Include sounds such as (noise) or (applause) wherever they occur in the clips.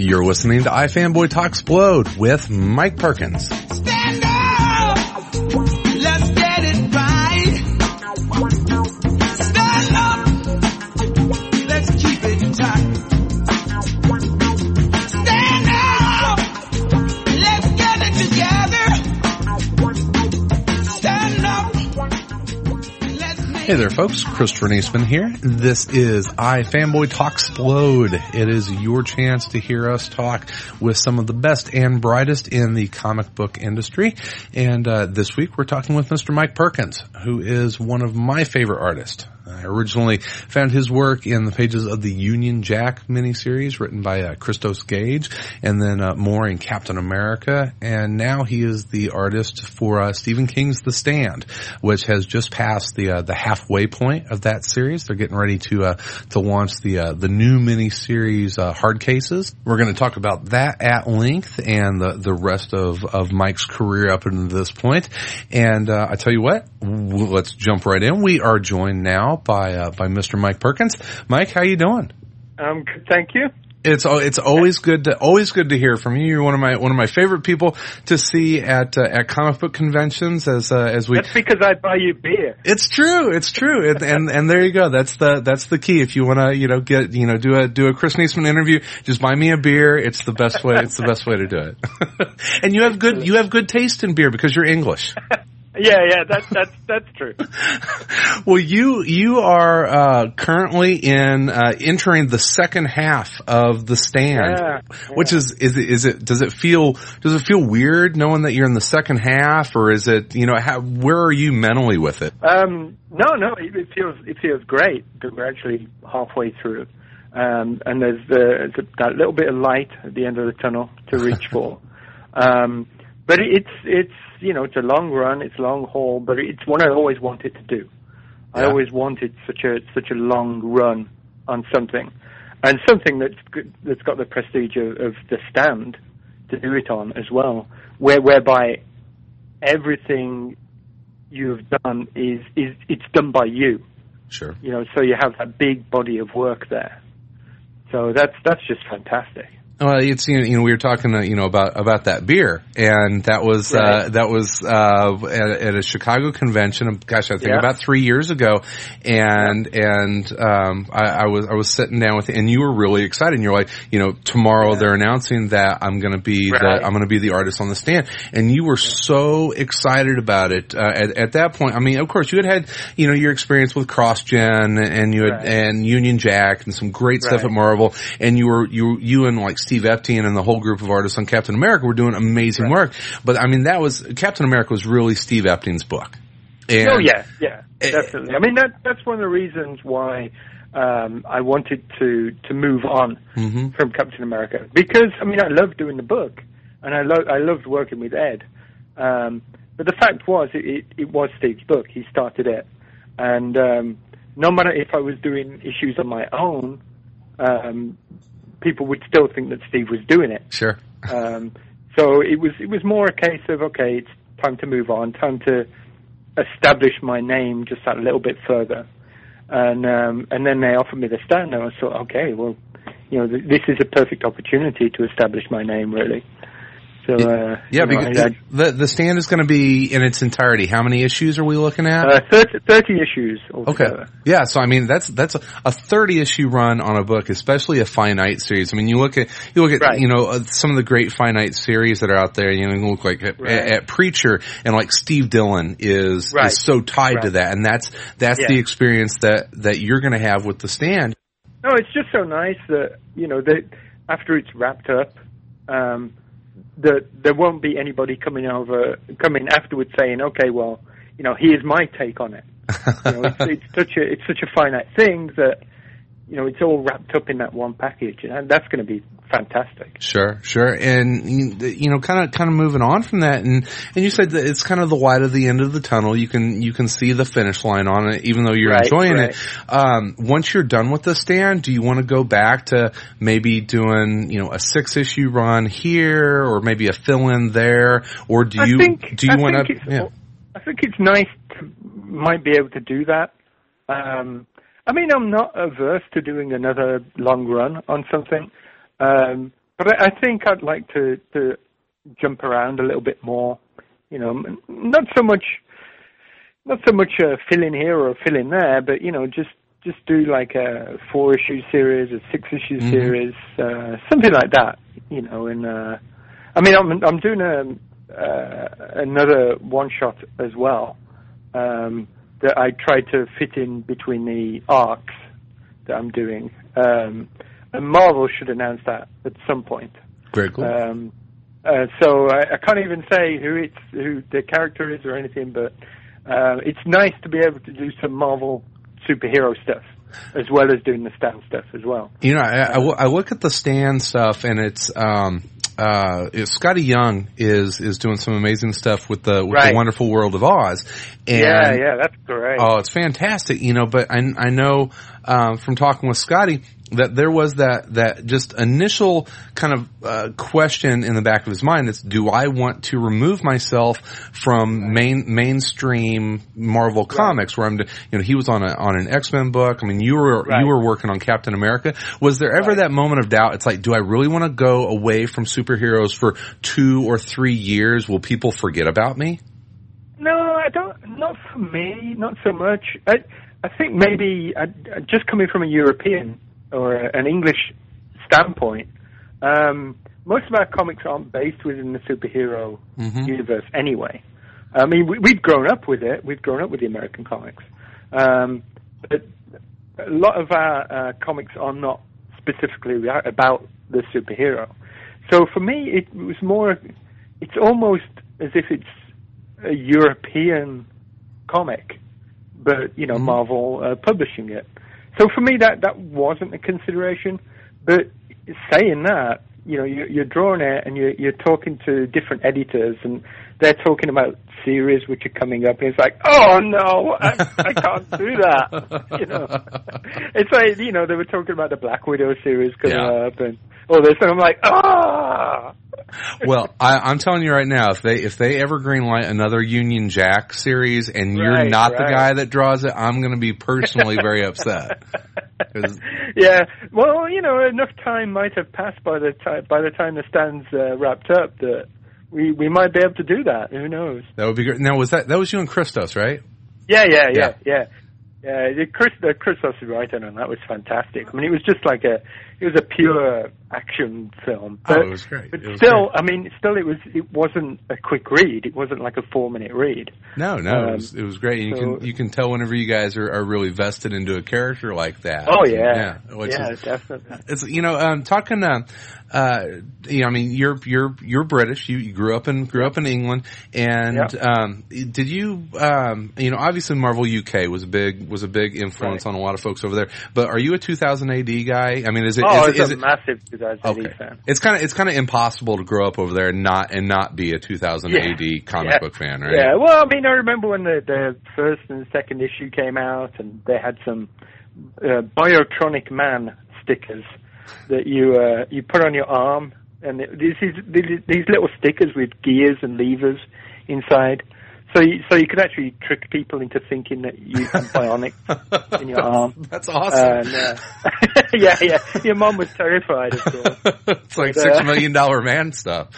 You're listening to iFanboy Talksplode with Mike Perkins. Hey there folks, Christopher Neseman here. This is iFanboy Talksplode. It is your chance to hear us talk with some of the best and brightest in the comic book industry. And uh, this week we're talking with Mr. Mike Perkins, who is one of my favorite artists. I originally found his work in the pages of the Union Jack miniseries written by uh, Christos Gage, and then uh, more in Captain America. And now he is the artist for uh, Stephen King's The Stand, which has just passed the uh, the halfway point of that series. They're getting ready to uh, to launch the uh, the new miniseries uh, Hard Cases. We're going to talk about that at length and the the rest of of Mike's career up until this point. And I tell you what, let's jump right in. We are joined now by uh, by Mr. Mike Perkins. Mike, how you doing? Um, good, thank you. It's it's always good to always good to hear from you. You're one of my one of my favorite people to see at uh, at comic book conventions as uh, as we. That's because I buy you beer. It's true. It's true. And, and and there you go. That's the that's the key. If you want to you know get you know do a do a Chris Neseman interview, just buy me a beer. It's the best way. It's the best way to do it. (laughs) and you have good you have good taste in beer because you're English. (laughs) Yeah, yeah, that's that's that's true. (laughs) Well, you you are uh, currently in uh, entering the second half of the stand, Yeah, which is is it, is it does it feel does it feel weird knowing that you're in the second half, or is it you know how, where are you mentally with it? Um, no, no, it, it feels it feels great that we're actually halfway through, um, and there's, the, that little bit of light at the end of the tunnel to reach (laughs) for. Um, but it's it's you know it's a long run, it's long haul, but it's one I always wanted to do. I always wanted such a such a long run on something, and something that's good, that's got the prestige of, of the stand to do it on as well, where whereby everything you've done is is it's done by you. Sure. You know, so you have that big body of work there. So that's that's just fantastic. Well, it's you know, you know we were talking uh, you know about about that beer, and that was uh, that was uh, at, at a Chicago convention. Gosh, I think Yeah. about three years ago, and and um, I, I was I was sitting down with, and you were really excited. And you're like, you know, tomorrow Yeah. they're announcing that I'm going to be Right. the I'm going to be the artist on the stand, and you were so excited about it. Uh, at, at that point, I mean, of course, you had had you know your experience with CrossGen, and you had Right. and Union Jack, and some great stuff at Marvel, and you were you you and like Steve Epting and the whole group of artists on Captain America were doing amazing Right. work. But I mean, that was Captain America was really Steve Epting's book. And, oh yeah, yeah, definitely. I mean that that's one of the reasons why um, I wanted to to move on Mhm. from Captain America because I mean I loved doing the book and I lo- I loved working with Ed. Um, but the fact was it, it, it was Steve's book. He started it, and um, no matter if I was doing issues on my own, um, people would still think that Steve was doing it. Sure. (laughs) Um, so it was it was more a case of okay, it's time to move on, time to establish my name just that little bit further, and um, and then they offered me the stand, and I thought, okay, well, you know, th- this is a perfect opportunity to establish my name, really. So uh, Yeah, you know, I- the the stand is going to be in its entirety. How many issues are we looking at? uh, 30, 30 issues Okay. Yeah. So I mean, that's that's a, a thirty issue run on a book, especially a finite series. I mean, you look at you look at Right. you know uh, some of the great finite series that are out there. You know, you look like at, Right. at, Preacher and like Steve Dillon is Right. is so tied to that, and that's that's Yeah. the experience that that you're going to have with the stand. No, it's just so nice that you know that after it's wrapped up, um, that there won't be anybody coming over, coming afterwards saying, "Okay, well, you know, here's my take on it." (laughs) You know, it's, it's such a it's such a finite thing that you know it's all wrapped up in that one package, and that's going to be fantastic. Sure, sure, and you know, kind of, kind of moving on from that, and and you said that it's kind of the light at the end of the tunnel. You can you can see the finish line on it, even though you're Right, enjoying right. it. Um, once you're done with the stand, do you want to go back to maybe doing you know a six issue run here, or maybe a fill in there, or do I you think, do you want to? Yeah. I think it's nice to might be able to do that. Um, I mean, I'm not averse to doing another long run on something, um, but I, I think I'd like to to jump around a little bit more. You know, not so much, not so much uh, fill in here or a fill in there, but you know, just just do like a four issue series, a six issue Mhm. series, uh, something like that. You know, and uh, I mean, I'm I'm doing a uh, another one shot as well um, that I try to fit in between the arcs that I'm doing. Um, and Marvel should announce that at some point. Very cool. Um, uh, so I, I can't even say who it's who the character is or anything, but uh, it's nice to be able to do some Marvel superhero stuff as well as doing the Stand stuff as well. You know, I look at the stand stuff, and it's um, uh, Skottie Young is is doing some amazing stuff with the with the Wonderful World of Oz. And, yeah, yeah, that's great. Oh, it's fantastic, you know. But I, I know um, from talking with Skottie that there was that that just initial kind of uh, question in the back of his mind. That's do I want to remove myself from main mainstream Marvel comics? Where I'm, you know, he was on a on an X Men book. I mean, you were Right. you were working on Captain America. Was there ever Right. that moment of doubt? It's like, do I really want to go away from superheroes for two or three years? Will people forget about me? No, I don't. Not for me. Not so much. I I think maybe I, I- just coming from a European or a, an English standpoint, um, most of our comics aren't based within the superhero Mhm. universe anyway. I mean, we, we've grown up with it. We've grown up with the American comics, um, but a lot of our uh, comics are not specifically about the superhero. So for me, it was more. It's almost as if it's a European comic, but you know, Mhm. Marvel uh, publishing it. So for me, that that wasn't a consideration. But saying that, you know, you're, you're drawing it and you're, you're talking to different editors, and they're talking about series which are coming up, and it's like, oh no, I, I can't do that. (laughs) You know, it's like you know they were talking about the Black Widow series coming Yeah. up, and all this, and I'm like, ah. well, I, I'm telling you right now, if they if they ever greenlight another Union Jack series and you're Right, not the guy that draws it, I'm going to be personally very upset. (laughs) yeah, well, you know, enough time might have passed by the time by the time the stands uh, wrapped up that we we might be able to do that. Who knows? That would be great. Now, was that that was you and Christos, right? Yeah, yeah, Yeah. yeah, yeah. Yeah, the Chris, the Christos writing on that was fantastic. I mean, it was just like a, it was a pure action film. Oh, it was great. But It was still, I mean, still, it was, it wasn't a quick read. It wasn't like a four minute read. No, no, it Um, was it was great. And you can you can tell whenever you guys are, are really vested into a character like that. Oh yeah, yeah. Yeah, is- definitely. it's you know um, talking uh, uh you know I mean you're you're you're British you, you grew up in grew up in England and Yeah. um did you um you know obviously Marvel UK was a big was a big influence Right. on a lot of folks over there but are you a 2000 AD guy I mean is it Oh, is it's it, is a it massive 2000 okay fan. it's kind of it's kind of impossible to grow up over there and not and not be a 2000 Yeah. AD comic Yeah. book fan right Yeah, well, I mean, I remember when the, the first and second issue came out, and they had some uh, Biotronic Man stickers that you uh, you put on your arm, and these these these little stickers with gears and levers inside. So you, so you could actually trick people into thinking that you had (laughs) bionic in your (laughs) arm. that's awesome And, uh, (laughs) yeah, yeah. Your mom was terrified, of course. it's like But, six uh, million dollar man stuff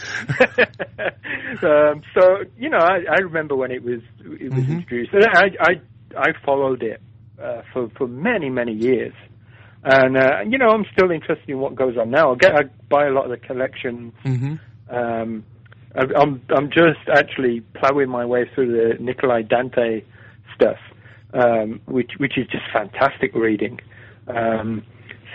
um, so you know, I, I remember when it was it was Mhm. introduced, and I I I followed it uh, for for many many years, and uh, you know I'm still interested in what goes on now. I get I buy a lot of the collections. hmm Um, I'm I'm just actually plowing my way through the Nikolai Dante stuff, um, which which is just fantastic reading. Um,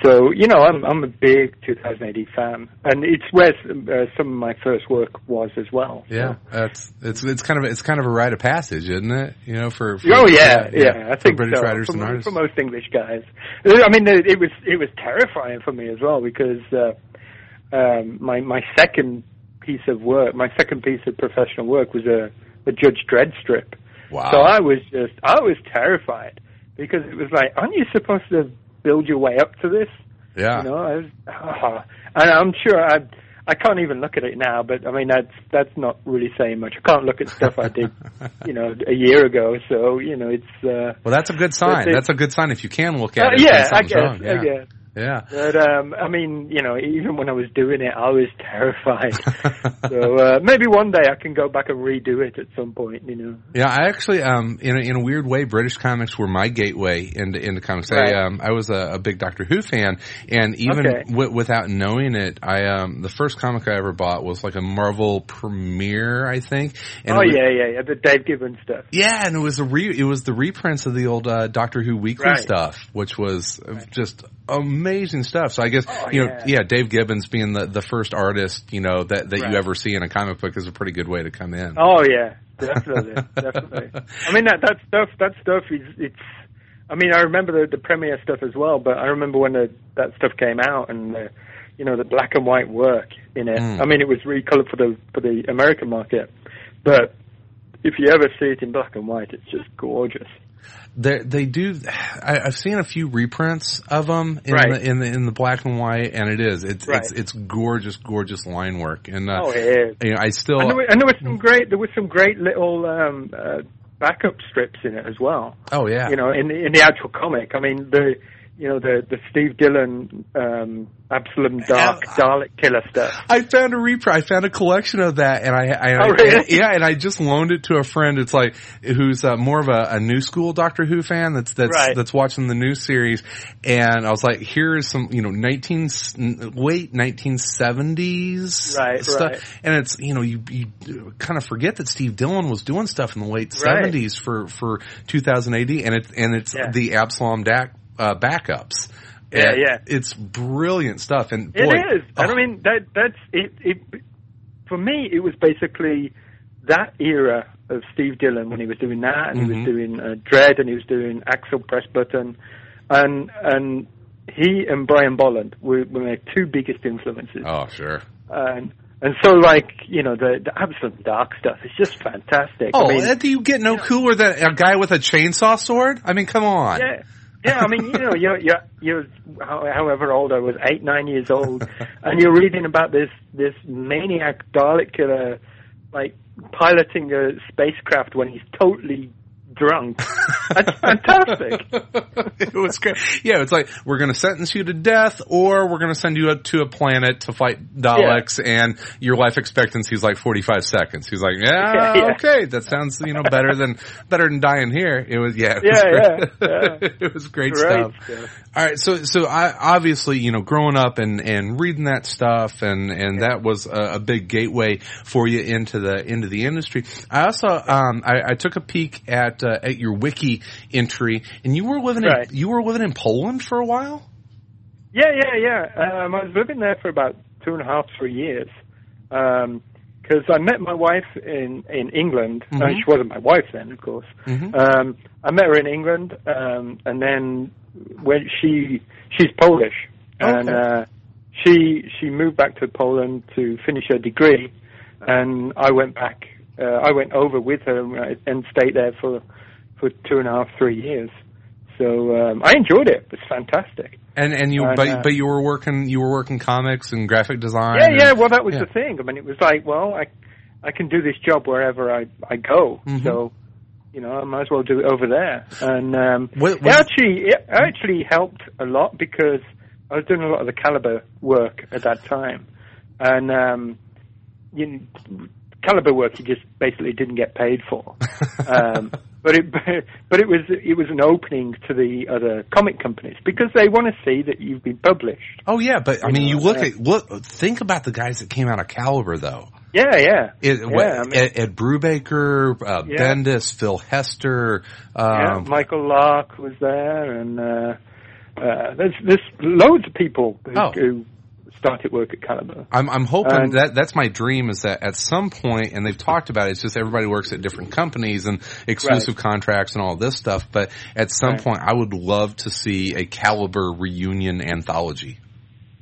so you know, I'm I'm a big 2000 AD fan, and it's where uh, some of my first work was as well. Yeah, that's it's it's kind of it's kind of a rite of passage, isn't it? You know, for, for Oh yeah, yeah, I think British so. writers for, and artists. for most English guys. I mean, it it was it was terrifying for me as well because uh, um, my my second piece of work, my second piece of professional work was a, a Judge Dredd strip. wow. So I was just I was terrified because it was like, aren't you supposed to build your way up to this? yeah. You know, I was, ah. and I'm sure I I can't even look at it now, but I mean that's that's not really saying much. I can't look at stuff I did, (laughs) you know, a year ago. So you know, it's uh, well, that's a good sign. That's it. That's a good sign if you can look at uh, it. yeah, I guess, wrong. I guess. Yeah. But um, I mean, you know, even when I was doing it, I was terrified. (laughs) so uh, maybe one day I can go back and redo it at some point. You know. Yeah, I actually, um, in a, in a weird way, British comics were my gateway into into comics. Right. I um, I was a, a big Doctor Who fan, and even Okay. w- without knowing it, I um, the first comic I ever bought was like a Marvel premiere, I think. And oh was- yeah, yeah, yeah. The Dave Gibbons stuff. Yeah, and it was a re it was the reprints of the old uh, Doctor Who weekly Right. stuff, which was uh just amazing stuff. So I guess Oh, you know, yeah. yeah, Dave Gibbons being the the first artist, you know, that that Right. you ever see in a comic book is a pretty good way to come in. Oh yeah, definitely, (laughs) definitely. I mean that that stuff that stuff is it's. I mean, I remember the the premiere stuff as well, but I remember when the, that stuff came out and the, you know the black and white work in it. Mm. I mean, it was recolored for the for the American market, but if you ever see it in black and white, it's just gorgeous. They they do. I, I've seen a few reprints of them in Right. the in the in the black and white, and it is it's Right. it's it's gorgeous, gorgeous line work. And uh, oh, it is. you know, I still And there, were, and there was some great there was some great little um, uh, backup strips in it as well. oh yeah, you know, in the, in the actual comic. I mean, the you know the the Steve Dillon um, Abslom Daak Yeah. Dalek killer stuff. I found a reprint. I found a collection of that, and I, I, Oh, really? I- yeah, and I just loaned it to a friend. It's like who's uh, more of a, a new school Doctor Who fan that's that's Right. that's watching the new series, and I was like, here is some you know nineteen late nineteen seventies Right, stuff, right. and it's you know you you kind of forget that Steve Dillon was doing stuff in the late Right. seventies for for two thousand AD, and it's and it's Yeah. the Abslom Daak uh, backups. Yeah, And yeah. It's brilliant stuff, and It boy, is, and oh. I mean that that's it. It for me, it was basically that era of Steve Dillon when he was doing that, and he Mhm. was doing uh, Dredd, and he was doing Axel Pressbutton, and and he and Brian Bolland were, were my two biggest influences. Oh, sure. and and so like you know the the Abslom Daak stuff is just fantastic. Oh, I mean, do you get no cooler than a guy with a chainsaw sword? I mean, come on. yeah, yeah. I mean, you know, you're you're you're how- however old I was, eight nine years old, (laughs) and you're reading about this this maniac Dalek killer, like piloting a spacecraft when he's totally drunk. (laughs) That's fantastic. it was great. Yeah, it's like we're going to sentence you to death, or we're going to send you a, to a planet to fight Daleks, and your life expectancy is like forty five seconds. He's like, yeah, Yeah, yeah. okay, that sounds you know better than better than dying here. It was yeah, it was Yeah, great. yeah, yeah. (laughs) it was great, Great stuff. stuff. All right, so so I obviously you know growing up and and reading that stuff and and that was a, a big gateway for you into the into the industry. I also um I, I took a peek at uh, at your wiki entry and you were living Right. in you were living in Poland for a while. Yeah, yeah, yeah. Um, I was living there for about two and a half, three years. Because I met my wife in in England. Uh, Mhm. she wasn't my wife then, of course. Mhm. Um, I met her in England, um, and then when she she's Polish, and Okay. uh, she she moved back to Poland to finish her degree, and I went back. Uh, I went over with her and, stayed there for for two and a half, three years. So um, I enjoyed it. It was fantastic. And and you And, but uh, but you were working you were working comics and graphic design. Yeah, and- yeah. Well, that was yeah. the thing. I mean, it was like, well, I I can do this job wherever I I go. Mhm. So, you know, I might as well do it over there. And um, What- it actually it actually helped a lot because I was doing a lot of the caliber work at that time, and um, you know, caliber work you just basically didn't get paid for. (laughs) um, but it (laughs) but it was it was an opening to the other comic companies because they want to see that you've been published. Oh yeah, but I mean, you look yeah. at look. Think about the guys that came out of Caliber, though. Yeah, yeah. It, yeah, what, I mean- Ed, Ed Brubaker, uh, Yeah. Bendis, Phil Hester. yeah, Um, Michael Lark was there, and uh, uh, there's there's loads of people who, Oh. who started work at Caliber. I'm, I'm hoping And- that that's my dream is that at some point, and they've talked about it, it's just everybody works at different companies and exclusive contracts and all this stuff. But at some Right. point, I would love to see a Caliber reunion anthology.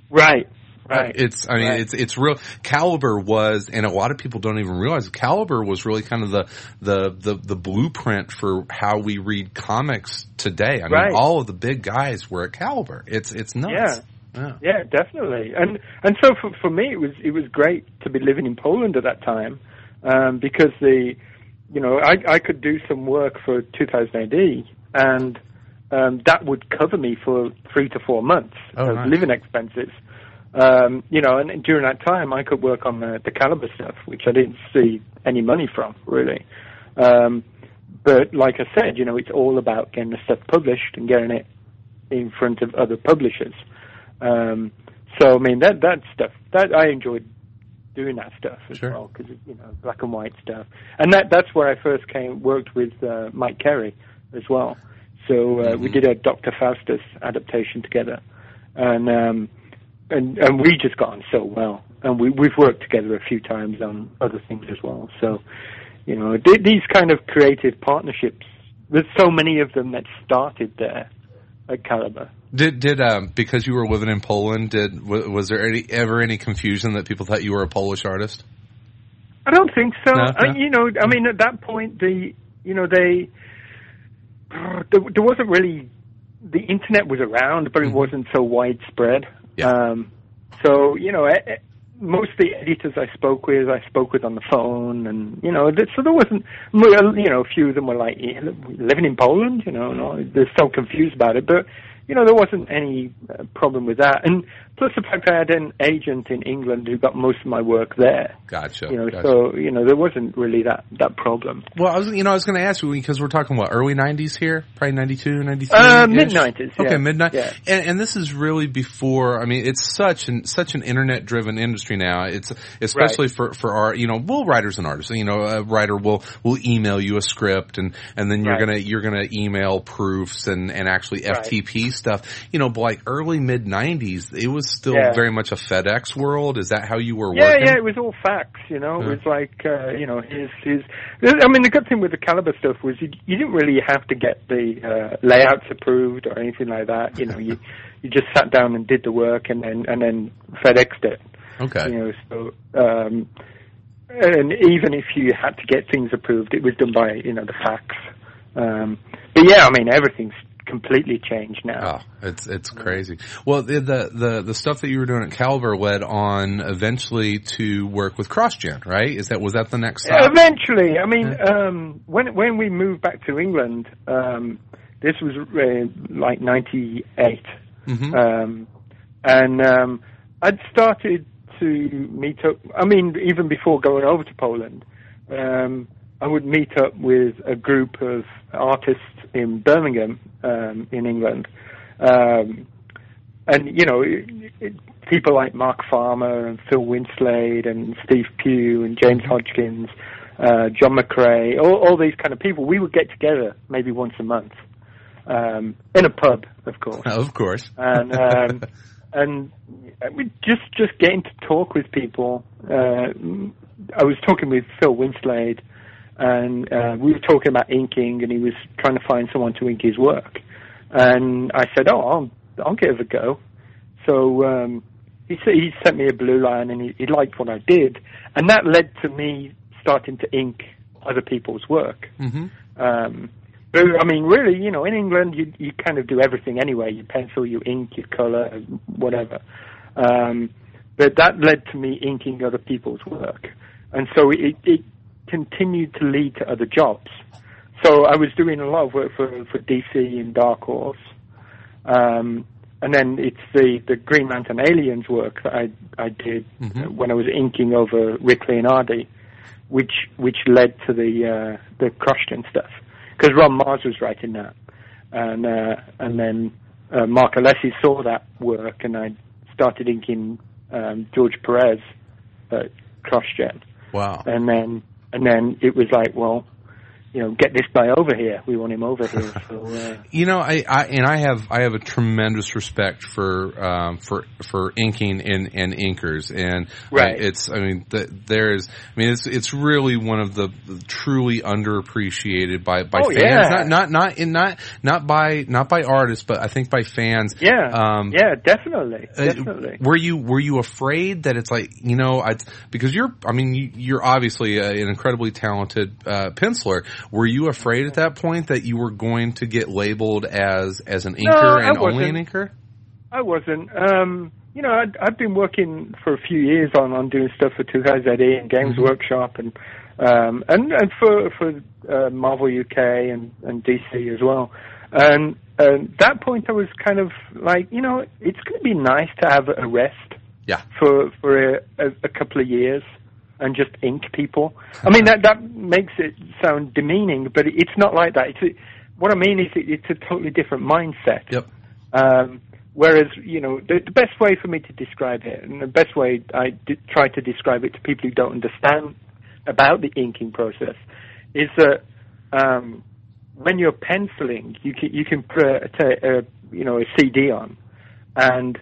Right, uh, right. It's, I mean, Right. it's, it's real. Caliber was, and a lot of people don't even realize, Caliber was really kind of the, the, the, the blueprint for how we read comics today. I Right. mean, all of the big guys were at Caliber. It's, it's nuts. Yeah. Yeah. Yeah, definitely. And and so for for me, it was it was great to be living in Poland at that time um, because the you know I I could do some work for 2000 AD and um, that would cover me for three to four months Oh, of nice. living expenses. Um, you know, and during that time, I could work on the, the caliber stuff, which I didn't see any money from really. Um, but like I said, you know, it's all about getting the stuff published and getting it in front of other publishers. Um, so I mean, that that stuff that I enjoyed doing that stuff as Sure. well because you know black and white stuff, and that that's where I first came worked with uh, Mike Carey as well. So uh, we did a Doctor Faustus adaptation together, and um, and and we just got on so well, and we we've worked together a few times on other things as well. So you know th- these kind of creative partnerships, there's so many of them that started there at Caliber. Did did um because you were living in Poland? Did w- was there any ever any confusion that people thought you were a Polish artist? I don't think so. No, I, you know, I mean, at that point, the you know they (sighs) there, there wasn't really the internet was around, but it Mhm. wasn't so widespread. Yeah. Um, so you know, eh, eh, most of the editors I spoke with, I spoke with on the phone, and you know, th- so there wasn't. You know, a few of them were like living in Poland. You know, and all, they're so confused about it, but. You know, there wasn't any uh, problem with that, and plus the fact I had an agent in England who got most of my work there Gotcha. you know, gotcha. so you know there wasn't really that that problem. well, I was you know I was going to ask you because we're talking what early '90s here, probably '92, '93. Uh, mid-nineties, yeah. Okay, midnight. Yeah. And, and this is really before. I mean, it's such an such an internet driven industry now. It's especially for for our you know well writers and artists. You know, a writer will will email you a script and and then you're Right. gonna you're gonna email proofs and and actually Right. FTP stuff. You know, but like early mid '90s, it was still Yeah. very much a FedEx world. Is that how you were Yeah, working? yeah, yeah, it was all fax. You know, Yeah. it was like uh, you know his his. I mean, the good thing with the Caliber stuff was you, you didn't really have to get the uh, layouts approved or anything like that. You know, you (laughs) you just sat down and did the work and then and then FedExed it. Okay. You know, so um, and even if you had to get things approved, it was done by you know the fax. Um, but yeah, I mean everything's completely changed now. Oh, it's it's crazy. Well, the, the the the stuff that you were doing at Caliber led on eventually to work with CrossGen, right? Is that was that the next stop? Eventually, I mean, um, when when we moved back to England, um, this was uh, like '98, Mhm. um, and um, I'd started to meet up. I mean, even before going over to Poland, um, I would meet up with a group of artists in Birmingham, um, in England. Um, and you know, it, it, people like Mark Farmer and Phil Winslade and Steve Pugh and James Hodgkins, uh, John McCrea, all, all these kind of people, we would get together maybe once a month um, in a pub, of course, of course. and um, (laughs) and we just just getting to talk with people. Uh, I was talking with Phil Winslade, and uh, we were talking about inking, and he was trying to find someone to ink his work. And I said, "Oh, I'll I'll give it a go." So um, he said he sent me a blue line, and he, he liked what I did, and that led to me starting to ink other people's work. hmm Um, but, I mean, really, you know, in England, you you kind of do everything anyway. You pencil, you ink, you color, whatever. Um, but that led to me inking other people's work, and so it, it continued to lead to other jobs. So I was doing a lot of work for for DC and Dark Horse, um, and then it's the the Green Lantern Aliens work that I I did Mhm. when I was inking over Rick Leonardi, which which led to the uh, the CrossGen stuff because Ron Marz was writing that, and uh, and then uh, Mark Alessi saw that work, and I started inking um, George Perez at CrossGen, Wow. and then and then it was like, well, you know, get this guy over here. We want him over here. (laughs) So uh, You know, I, I and I have I have a tremendous respect for um, for for inking and, and inkers, and Right. I, it's I mean the, there is I mean it's it's really one of the truly underappreciated by by Oh, fans, yeah. not not not in not not by not by artists, but I think by fans. yeah, Um, yeah, definitely, Uh, definitely. Were you were you afraid that it's like you know I because you're I mean you, you're obviously uh an incredibly talented uh, penciler. Were you afraid at that point that you were going to get labeled as as an inker I and only an inker? I wasn't. Um, you know, I'd, I've been working for a few years on, on doing stuff for 2KZE and Games Mhm. Workshop and um, and and for for uh, Marvel UK and, and DC as well. And at that point, I was kind of like, you know, it's going to be nice to have a rest Yeah. for for a, a, a couple of years and just ink people. I mean, that that makes it sound demeaning, but it's not like that. It's a, what I mean is it, it's a totally different mindset. Yep. Um, whereas, you know, the, the best way for me to describe it, and the best way I d- try to describe it to people who don't understand about the inking process, is that um, when you're penciling, you can you can put a, a you know a CD on, and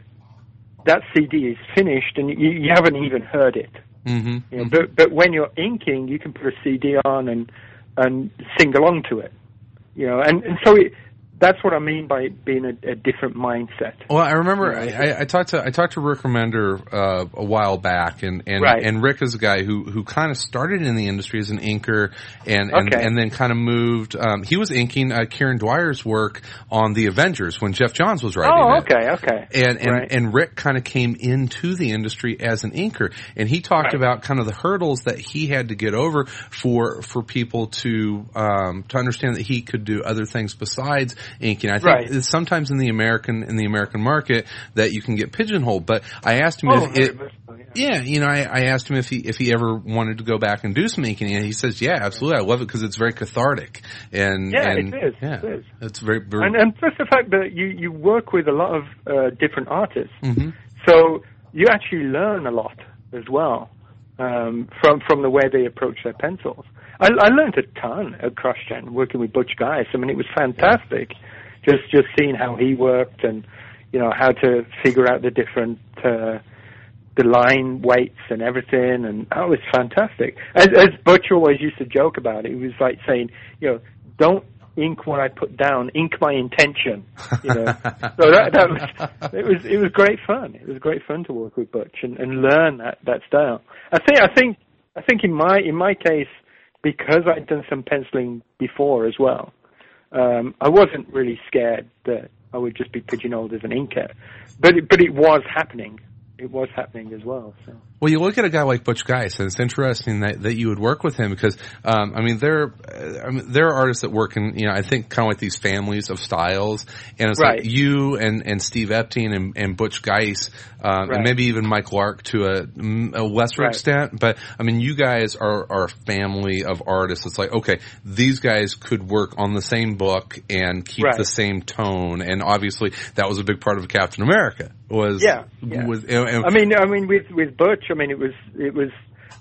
that CD is finished, and you, you haven't even heard it. Mm-hmm. You know, but but when you're inking, you can put a CD on and and sing along to it. You know, and and so it, that's what I mean by being a, a different mindset. Well, I remember I, I, I talked to I talked to Rick Remender uh, a while back, and and, Right. and Rick is a guy who who kind of started in the industry as an inker, and and, Okay. and then kind of moved. Um, he was inking uh, Kieron Dwyer's work on the Avengers when Geoff Johns was writing Oh, it. okay, okay. And and, Right. and Rick kind of came into the industry as an inker, and he talked Right. about kind of the hurdles that he had to get over for for people to um, to understand that he could do other things besides inking. I think Right. it's sometimes in the American in the American market that you can get pigeonholed. But I asked him Oh, if it, yeah. you know, I, I asked him if he if he ever wanted to go back and do some inking, and he says, "Yeah, absolutely, I love it because it's very cathartic." And Yeah, and, it is, Yeah, it is. it's very, very And and plus the fact that you you work with a lot of uh, different artists, Mhm. so you actually learn a lot as well um, from from the way they approach their pencils. I, I learned a ton at CrossGen working with Butch Guice. I mean, it was fantastic. Just just seeing how he worked and you know how to figure out the different uh, the line weights and everything, and that was fantastic. As, as Butch always used to joke about it, he was like saying, you know, don't ink what I put down, ink my intention. You know, (laughs) so that that was it was it was great fun. It was great fun to work with Butch and, and learn that that style. I think I think I think in my in my case because I'd done some penciling before as well, um, I wasn't really scared that I would just be pigeonholed as an inker, but it, but it was happening. It was happening as well. So. Well, you look at a guy like Butch Guice, and it's interesting that, that you would work with him because, um, I mean, there, uh, I mean, there are artists that work in, you know, I think kind of like these families of styles, and it's Right. like you and, and Steve Epting and, and Butch Guice, um, Right. and maybe even Mike Lark to a, a lesser Right. extent, but I mean, you guys are, are a family of artists. It's like, okay, these guys could work on the same book and keep the same tone, and obviously that was a big part of Captain America was, Yeah, yeah. was, and- and- I mean, I mean, with with Butch, I mean, it was it was.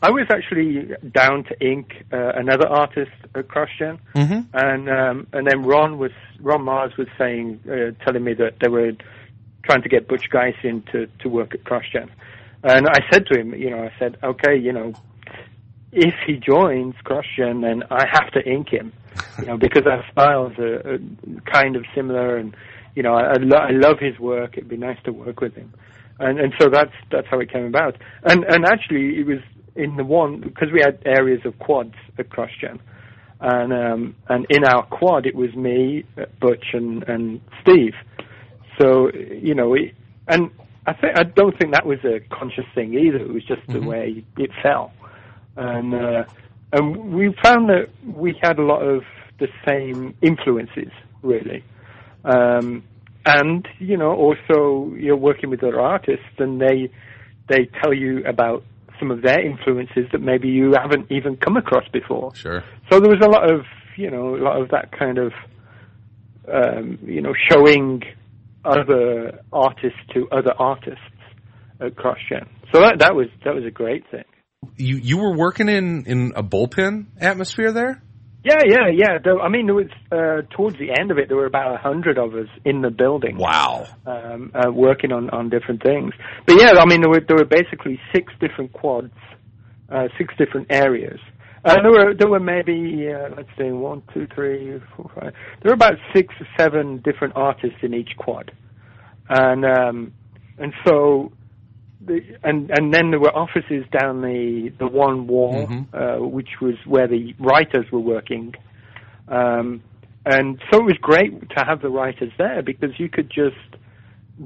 I was actually down to ink uh, another artist at CrossGen, Mhm. and um, and then Ron was Ron Marz was saying, uh, telling me that they were trying to get Butch Guice in to to work at CrossGen, and I said to him, you know, I said, okay, you know, if he joins CrossGen, then I have to ink him, you know, because our styles are, are kind of similar, and you know, I, I, lo- I love his work. It'd be nice to work with him, and and so that's that's how it came about. And and actually, it was in the one because we had areas of quads at CrossGen, and um, and in our quad it was me, uh, Butch, and and Steve. So you know, it, and I think I don't think that was a conscious thing either. It was just the way it fell, and uh, and we found that we had a lot of the same influences really. Um, and you know, also you're working with other artists, and they they tell you about some of their influences that maybe you haven't even come across before. Sure. So there was a lot of you know a lot of that kind of um, you know showing other artists to other artists at CrossGen. So that that was that was a great thing. You you were working in in a bullpen atmosphere there. Yeah, yeah, yeah. I mean, there was uh, towards the end of it, there were about a hundred of us in the building. Wow. um, uh, working on, on different things. But yeah, I mean, there were there were basically six different quads, uh, six different areas. And there were there were maybe uh, let's see, one, two, three, four, five. There were about six or seven different artists in each quad, and um, and so. The, and and then there were offices down the the one wall, Mhm. uh, which was where the writers were working, um, and so it was great to have the writers there because you could just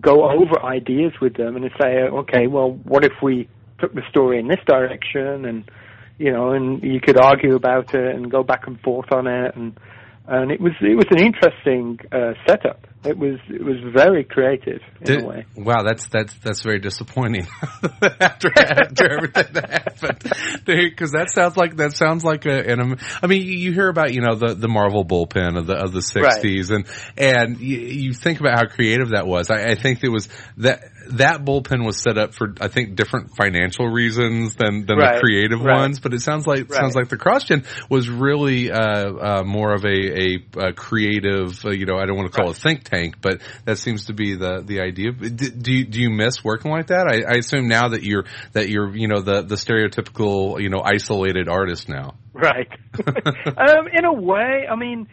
go over ideas with them and say, okay, well, what if we took the story in this direction, and you know, and you could argue about it and go back and forth on it, and and it was it was an interesting uh, setup. It was it was very creative in Did- a way. wow, that's that's that's very disappointing (laughs) after after everything that happened. Because that sounds like that sounds like a. An, I mean, you hear about you know the the Marvel bullpen of the of the sixties, and and you, you think about how creative that was. I, I think it was that that bullpen was set up for I think different financial reasons than than the creative right. ones. But it sounds like sounds Right. like the CrossGen was really uh, uh, more of a a, a creative. Uh, you know, I don't want to call it a think tank, but that seems to be the the idea. Do, do you do you miss working like that? I, I assume now that you're that you're you know the the stereotypical you know isolated artist now. Right. (laughs) um, in a way, I mean,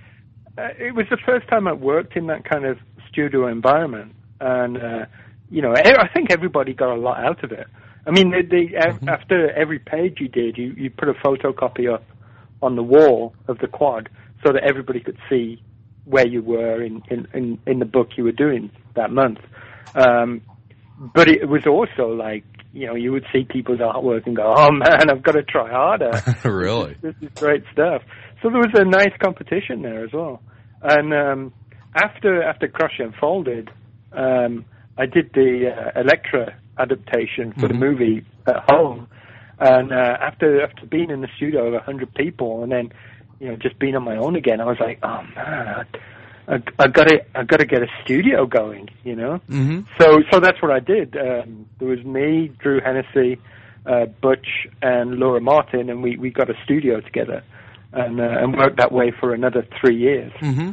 uh, it was the first time I worked in that kind of studio environment, and uh, you know, I think everybody got a lot out of it. I mean, they, they, a- after every page you did, you you put a photocopy up on the wall of the quad so that everybody could see where you were in in in, in the book you were doing that month. Um, but it was also like you know you would see people's artwork and go, oh man, I've got to try harder. (laughs) really? This is great stuff. So there was a nice competition there as well. And um, after after CrossGen folded, um, I did the uh, Elektra adaptation for the movie at home. And uh, after after being in the studio with a hundred people, and then you know just being on my own again, I was like, oh man, I, I got to I got to get a studio going, you know. Mm-hmm. So so that's what I did. Um, there was me, Drew Hennessy, uh, Butch, and Laura Martin, and we, we got a studio together, and uh, and worked that way for another three years. Mm-hmm.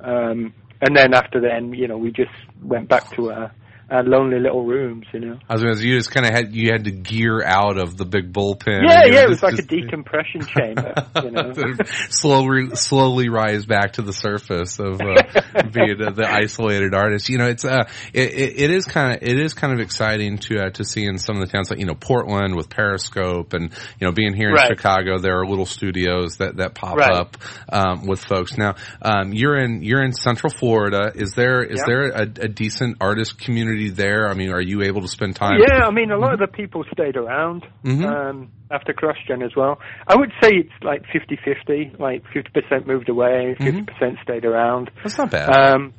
Um, and then after then, you know, we just went back to our, our lonely little rooms, you know. I was going to you just kind of had you had to gear out of the big bullpen. Yeah, yeah, it was just- like a decompression chamber, you know. (laughs) slowly slowly rise back to the surface of uh, (laughs) being uh, the isolated artist. You know, it's uh, it, it, is kind of it is kind of exciting to uh, to see in some of the towns like you know Portland with Periscope and you know being here in Right. Chicago, there are little studios that that pop Right. up um, with folks. Now, um, you're in you're in Central Florida. Is there is Yeah. there a, a decent artist community there? I mean, are you able to spend time? Yeah, I mean, a lot of the people stayed around Mhm. um, after CrossGen as well. I would say it's like 50-50, like 50% moved away, 50% stayed around. That's not bad. Um,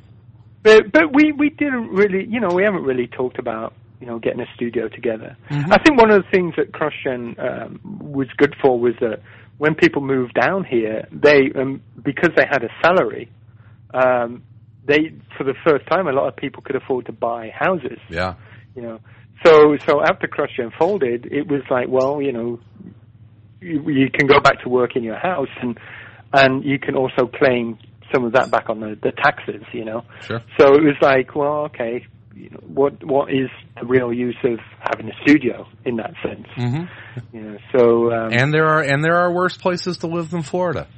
but but we we didn't really, you know, we haven't really talked about you know getting a studio together. I think one of the things that CrossGen um, was good for was that when people moved down here, they um, because they had a salary, um, they for the first time a lot of people could afford to buy houses yeah. you know. So so after CrossGen folded, it was like, well, you know, you, you can go back to work in your house, and and you can also claim some of that back on the, the taxes, you know. Sure. So it was like, well, okay, you know, what what is the real use of having a studio in that sense? hmm You know, so um, And there are and there are worse places to live than Florida.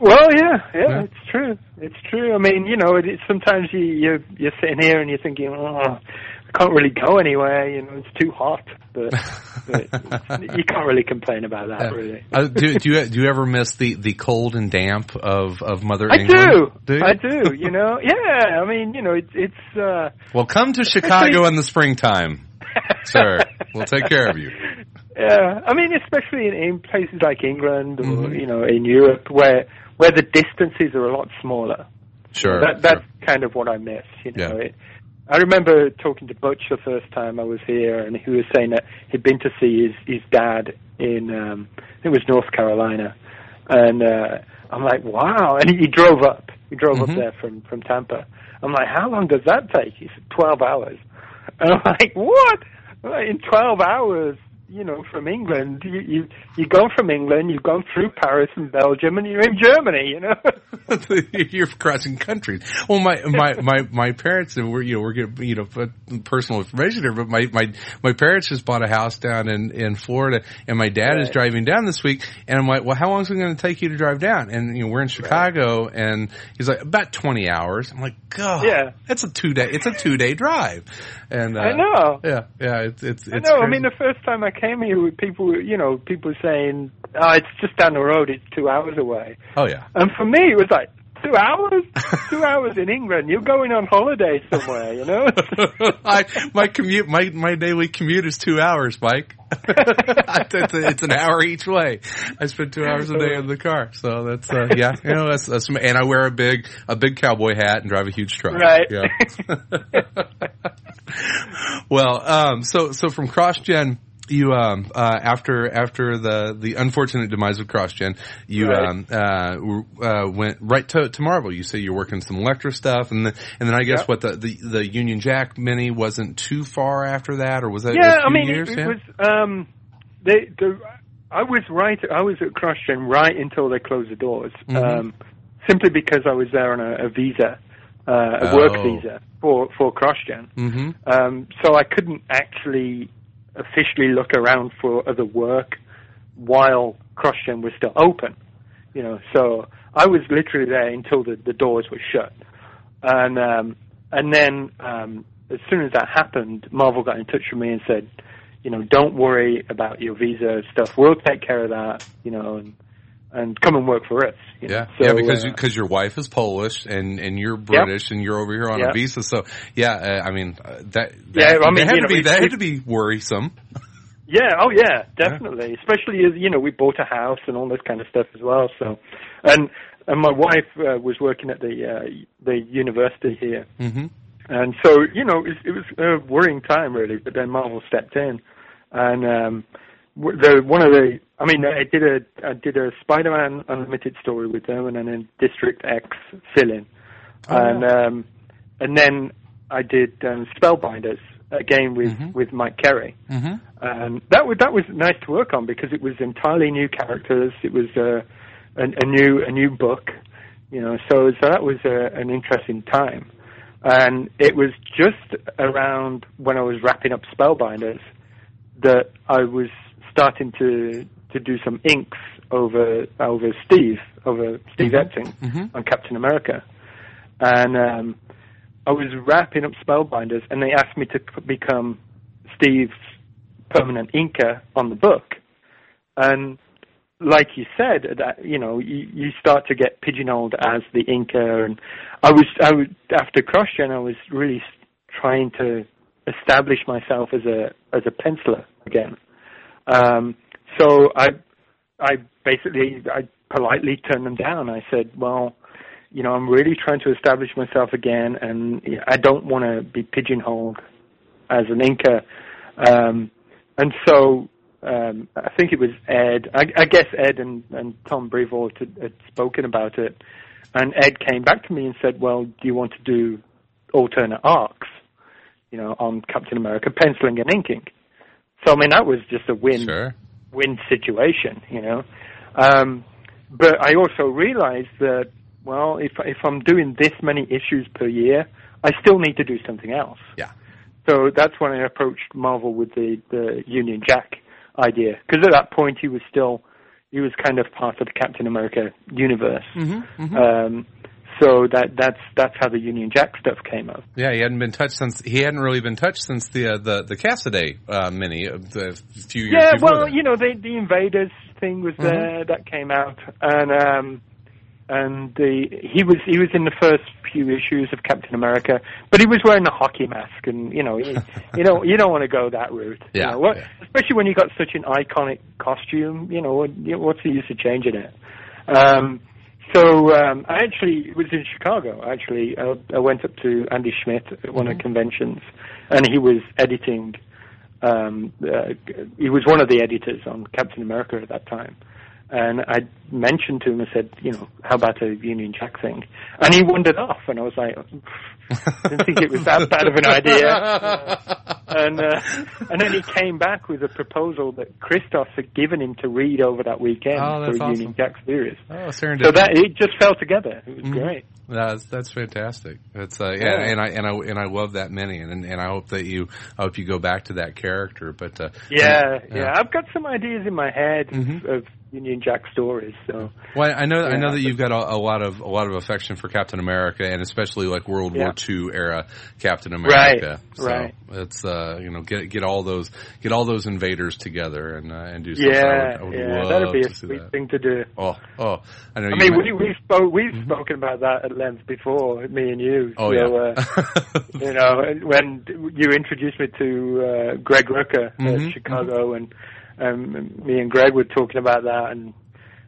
Well, yeah, yeah, Yeah. it's true. It's true. I mean, you know, it, it, sometimes you you're, you're sitting here and you're thinking, oh, I can't really go anywhere. You know, it's too hot. But, but (laughs) you can't really complain about that, really. Uh, do, do you do you ever miss the, the cold and damp of, of Mother England? I England? do. you? I do. You know, (laughs) yeah. I mean, you know, it's it's. uh Well, come to Chicago in the springtime, sir. We'll take care of you. (laughs) Yeah, I mean, especially in, in places like England or Mhm. you know in Europe where where the distances are a lot smaller. Sure. that that's kind of what I miss. You know, Yeah. it, I remember talking to Butch the first time I was here, and he was saying that he'd been to see his his dad in um, I think it was North Carolina, and uh, I'm like, wow! And he, he drove up. He drove Mhm. up there from from Tampa. I'm like, how long does that take? He said, twelve hours. And I'm like, what? In twelve hours? You know, from England, you you you go from England, you've gone through Paris and Belgium, and you're in Germany. You know. (laughs) (laughs) You're crossing countries. Well, my my my my parents and we're you know we're getting you know put personal information here, but my my my parents just bought a house down in in Florida, and my dad is driving down this week, and I'm like, well, how long is it going to take you to drive down? And you know we're in Chicago, and he's like about 20 hours. I'm like, God, Yeah. that's a two day. It's a two day drive, and uh, I know. yeah, yeah, it's it's it's. I know. I mean, the first time I came here, with people, you know, people saying, "Oh, it's just down the road. It's two hours away." oh yeah, And for me, it was like two hours, (laughs) two hours in England. You're going on holiday somewhere, you know. (laughs) I, my commute, my my daily commute is two hours, Mike. (laughs) it's, it's an hour each way. I spend two hours a day in the car, so that's uh, yeah, you know, that's, that's and I wear a big a big cowboy hat and drive a huge truck. Right. Yeah. well, um, so so from CrossGen you um uh after after the the unfortunate demise of CrossGen, you Right. um uh, uh went right to to Marvel. You say you're working some Elektra stuff, and then and then I guess Yep. what the, the the Union Jack mini wasn't too far after that, or was that? yeah, a few I mean, years? it, it yeah? was. Um, they, the, I was right. I was at CrossGen right until they closed the doors. Mhm. Um, simply because I was there on a, a visa, uh, a work Oh. visa for for CrossGen. Mm-hmm. Um, so I couldn't actually officially look around for other work while CrossGen was still open. You know, so I was literally there until the, the doors were shut. And um, and then um, as soon as that happened, Marvel got in touch with me and said, you know, don't worry about your visa stuff. We'll take care of that. You know, and and come and work for us. You know? Yeah, So, yeah, because uh, because your wife is Polish and and you're British and you're over here on a visa. So yeah, uh, I mean uh, that, that Yeah, I mean, that had you to know, be that had to be worrisome. (laughs) Yeah, oh yeah, definitely. Especially as you know, we bought a house and all this kind of stuff as well. So, and and my wife uh, was working at the uh, the university here, hmm and so you know it, it was a worrying time really. But then Marvel stepped in, and um, the one of the I mean I did a I did a Spider-Man Unlimited story with them, and then a District X fill-in, Oh, and um, and then I did um, Spellbinders again with Mhm. with Mike Carey. hmm And that was that was nice to work on because it was entirely new characters. It was uh, a, a new a new book, you know. So so that was uh an interesting time, and it was just around when I was wrapping up Spellbinders that I was starting to to do some inks over over Steve over Steve Mhm. Epting Mhm. on Captain America, and um, I was wrapping up Spellbinders, and they asked me to become Steve's permanent inker on the book. And like you said, that you know, you, you start to get pigeonholed as the inker, and I was, I was after CrossGen, I was really trying to establish myself as a as a penciler again. Um, so I, I basically, I politely turned them down. I said, well, you know, I'm really trying to establish myself again, and I don't want to be pigeonholed as an inker. Um, and so um, I think it was Ed. I, I guess Ed and, and Tom Brevoort had, had spoken about it, and Ed came back to me and said, "Well, do you want to do alternate arcs? You know, on Captain America, penciling and inking." So I mean, that was just a win Sure. win situation, you know. Um, but I also realized that, well, if if I'm doing this many issues per year, I still need to do something else. Yeah. So that's when I approached Marvel with the the Union Jack idea, because at that point he was still he was kind of part of the Captain America universe. Mm-hmm. Um, so that that's that's how the Union Jack stuff came up. Yeah, he hadn't been touched since he hadn't really been touched since the uh, the the Cassaday uh, mini uh, the few years Yeah, well, that. you know, the the Invaders thing was there that came out, and um, and the he was he was in the first few issues of Captain America, but he was wearing a hockey mask, and you know, you, you know, you don't want to go that route. you Yeah, know, what, yeah. especially when you got such an iconic costume. You know, what, you what's the use of changing it? Um, so um, I actually was in Chicago. Actually, I, I went up to Andy Schmidt at one of the conventions, and he was editing. Um, uh, he was one of the editors on Captain America at that time, and I mentioned to him. I said, you know, how about a Union Jack thing? And he wandered off, and I was like, I didn't think it was that bad of an idea. (laughs) And uh, and then he came back with a proposal that Christos had given him to read over that weekend Oh, for that's a awesome. Union Jack series. Oh, serendipity. So that it just fell together. It was Mhm. great. That's that's fantastic. It's uh, yeah, Yeah. and I and I and I love that many, and and I hope that you I hope you go back to that character. But uh, Yeah, yeah, I've got some ideas in my head Mhm. of Union Jack stories. So Well, I know I know that you've got a, a lot of a lot of affection for Captain America, and especially like World War Yeah. II era Captain America. Right, So right. It's uh, you know get get all those get all those invaders together and uh, and do something. I yeah, would, I would yeah, that'd be a sweet that. thing to do. Oh, oh, I know. I mean, we we spoke we've spoken about that at length before, me and you. oh so, yeah. uh, (laughs) you know, when you introduced me to uh, Greg Rucka Mhm, at Chicago, and um, me and Greg were talking about that, and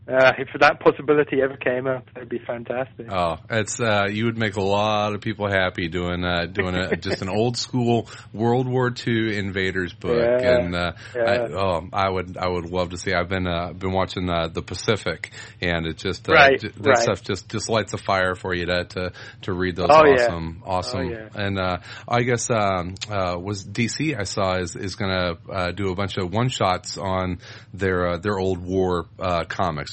uh, if that possibility ever came up, that'd be fantastic. Oh, it's uh, you would make a lot of people happy doing uh, doing a, (laughs) just an old school World War II invaders book, Yeah, and uh, yeah. I, oh, I would I would love to see. I've been uh, been watching uh, the Pacific, and it just uh, Right, j- that right. stuff just just lights a fire for you to to, to read those Oh, yeah. awesome awesome. Oh. And uh, I guess um, uh, was DC I saw is is going to uh, do a bunch of one shots on their uh, their old war uh,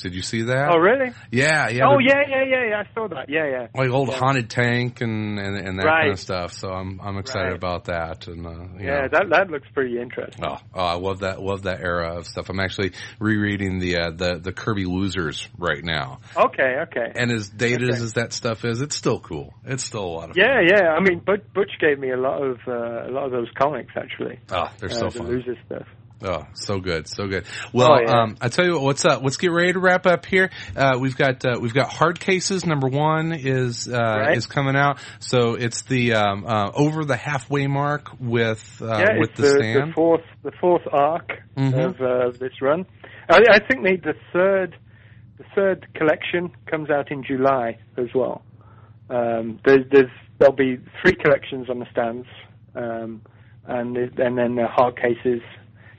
Did you see that? Oh, really? Yeah, yeah. oh, yeah, yeah, yeah, yeah. I saw that. Yeah, yeah. like old Yeah. haunted tank and and, and that Right. kind of stuff. So I'm I'm excited Right. about that. And uh, Yeah, know. that that looks pretty interesting. Oh, oh, I love that love that era of stuff. I'm actually rereading the uh, the the Kirby Losers right now, Okay, okay. and as dated Okay. as that stuff is, it's still cool. It's still a lot of fun. Yeah, yeah. I mean, Butch, Butch gave me a lot of uh, a lot of those comics actually. Oh, they're uh, so the fun. loser stuff. Oh, so good, so good. Well, Oh, yeah. um, I tell you what, what's up? Let's get ready to wrap up here. Uh, we've got uh, we've got hard cases. Number one is uh, Right. is coming out, so it's the um, uh, over the halfway mark with uh, yeah, with the, the, stand. the fourth the fourth arc Mhm. of uh, this run. I, I think the, the third the third collection comes out in July as well. Um, there's, there's there'll be three collections on the stands, um, and and then the hard cases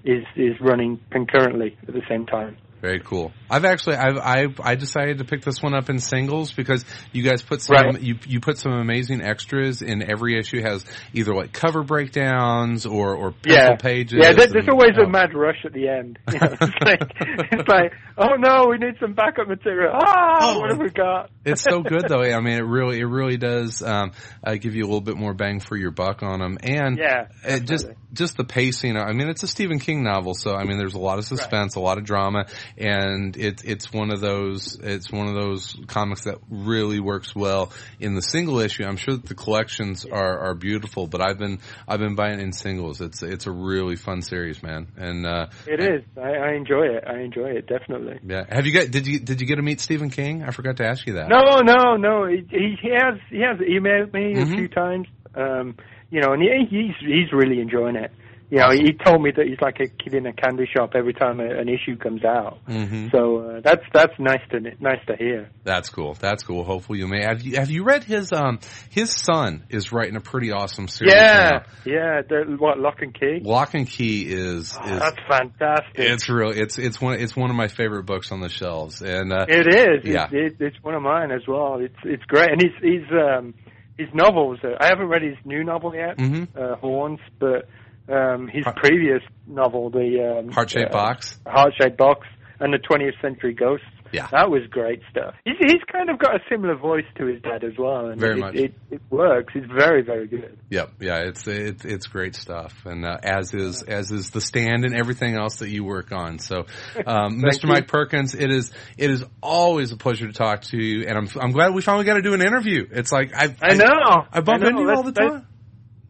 is is running concurrently at the same time. Very cool. I've actually I've I've I decided to pick this one up in singles because you guys put some Right. you you put some amazing extras in every issue has either like cover breakdowns or or pencil yeah. pages. Yeah, there's, there's and- always oh. a mad rush at the end. You (laughs) know, (laughs) it's like it's like, oh no, we need some backup material. Ah, Oh, what have we got? it's so good though. (laughs) I mean, it really, it really does um, uh, give you a little bit more bang for your buck on them, and Yeah, it just just the pacing. I mean, it's a Stephen King novel, so I mean, there's a lot of suspense, a lot of drama, and it's it's one of those it's one of those comics that really works well in the single issue. I'm sure that the collections are are beautiful, but I've been I've been buying in singles. It's it's a really fun series, man, and uh, It is. I, I enjoy it. I enjoy it definitely. yeah. Have you got did you did you get to meet Stephen King? I forgot to ask you that. No, no, no. He, he he has he has emailed me Mhm. a few times. Um, you know, and he, he's he's really enjoying it. You know, he told me that he's like a kid in a candy shop every time a, an issue comes out. hmm So uh, that's that's nice to nice to hear. That's cool. That's cool. Hopefully you may have you have you read his um his son is writing a pretty awesome series. Yeah, now. yeah. The, what Locke and Key? Locke and Key is Oh, is that's fantastic. it's real it's it's one it's one of my favorite books on the shelves and uh It is. Yeah. It's, it, it's one of mine as well. It's it's great, and his his um his novels. Uh, I haven't read his new novel yet, Mhm. uh, Horns, but um his previous novel, the um, heart shaped uh, box. Heart Shaped Box, and the 20th Century Ghosts. Yeah. That was great stuff. He's he's kind of got a similar voice to his dad as well, and Very it, much. It, it works. It's very very good. Yep, yeah, it's it's it's great stuff, and uh, as is as is the stand and everything else that you work on. So, (laughs) um, Mr. you. Mike Perkins, it is it is always a pleasure to talk to you, and I'm I'm glad we finally got to do an interview. It's like I I know. I bump know. into you all the time.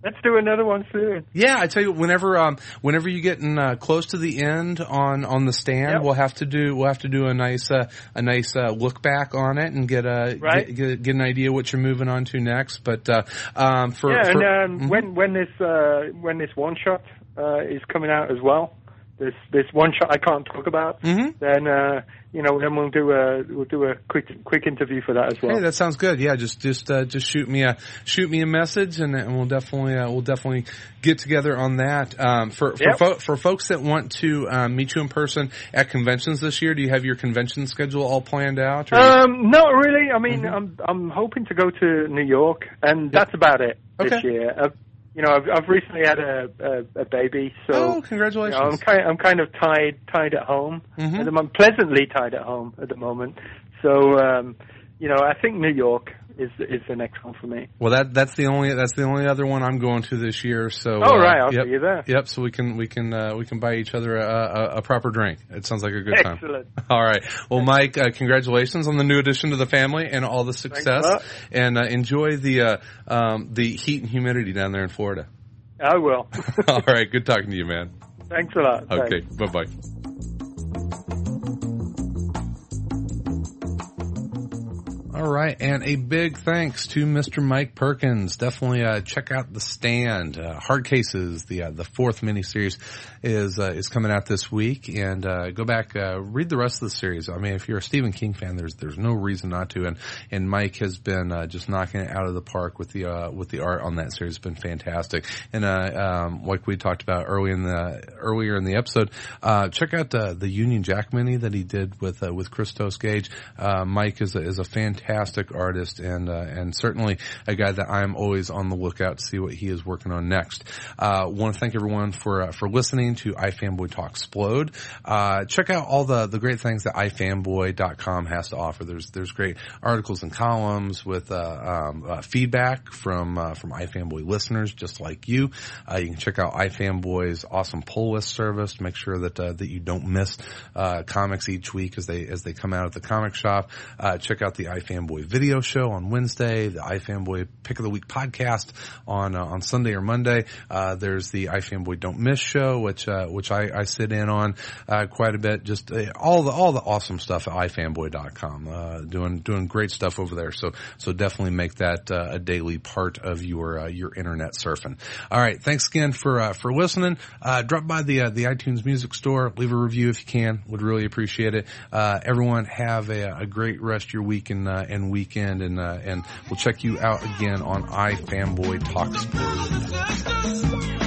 Let's do another one soon. Yeah, I tell you, whenever um, whenever you getting uh, close to the end on on the stand, Yep. we'll have to do we'll have to do a nice uh, a nice uh, look back on it and get a Right. get, get, get an idea what you're moving on to next. But uh, um, for, yeah, for and um, Mhm. when when this uh, when this one shot uh, is coming out as well, this this one shot I can't talk about, Mhm. then uh, you know then we'll do a we'll do a quick quick interview for that as well. Hey, that sounds good. Yeah, just just uh, just shoot me a shoot me a message, and, and we'll definitely uh, we'll definitely get together on that. Um, for for, Yep. fo- for folks that want to um, meet you in person at conventions this year, do you have your convention schedule all planned out? Or Um, not really. I mean, Mhm. I'm I'm hoping to go to New York, and that's about it this Okay. year. You know, I've, I've recently had a, a, a baby, so oh, you know, congratulations! I'm kind I'm kind of tied tied at home. Mhm. At the moment, pleasantly tied at home at the moment. So, um, you know, I think New York is is the next one for me. Well, that that's the only that's the only other one I'm going to this year. So, Oh, uh, right, I'll yep, see you there. Yep. So we can we can uh, we can buy each other a, a, a proper drink. It sounds like a good time. Excellent. (laughs) All right. Well, Mike, uh, congratulations on the new addition to the family and all the success. And uh, enjoy the uh, um, the heat and humidity down there in Florida. I will. (laughs) all right. Good talking to you, man. Thanks a lot. Okay. Bye bye. All right, and a big thanks to Mr. Mike Perkins. Definitely uh, check out the stand. Uh, Hard Cases, the uh, the fourth miniseries, is uh, is coming out this week, and uh, go back uh, read the rest of the series. I mean, if you're a Stephen King fan, there's there's no reason not to. And and Mike has been just knocking it out of the park with the with the art on that series. It's been fantastic. And um, like we talked about early in the earlier in the episode, uh, check out the Union Jack mini that he did with with Christos Gage. Uh, Mike is a, is a fantastic artist and uh, and certainly a guy that I'm always on the lookout to see what he is working on next. Uh, Want to thank everyone for uh, for listening to iFanboy Talksplode. Uh, check out all the the great things that iFanboy.com has to offer. There's there's great articles and columns with uh, um, uh, feedback from uh, from iFanboy listeners just like you. You can check out iFanboy's awesome pull list service to make sure that that you don't miss comics each week as they as they come out at the comic shop. Check out the iFanboy video show on Wednesday, the iFanboy Pick of the Week podcast on uh, on Sunday or Monday. Uh, there's the iFanboy Don't Miss show, which uh, which I, I sit in on uh, quite a bit. Just uh, all the all the awesome stuff at iFanboy.com. Uh, doing doing great stuff over there. So so definitely make that uh, a daily part of your your internet surfing. All right, thanks again for for listening. Uh, drop by the the iTunes Music Store, leave a review if you can. Would really appreciate it. Uh, everyone have a, a great rest of your week and and weekend, and uh, and we'll check you out again on iFanboy Talks.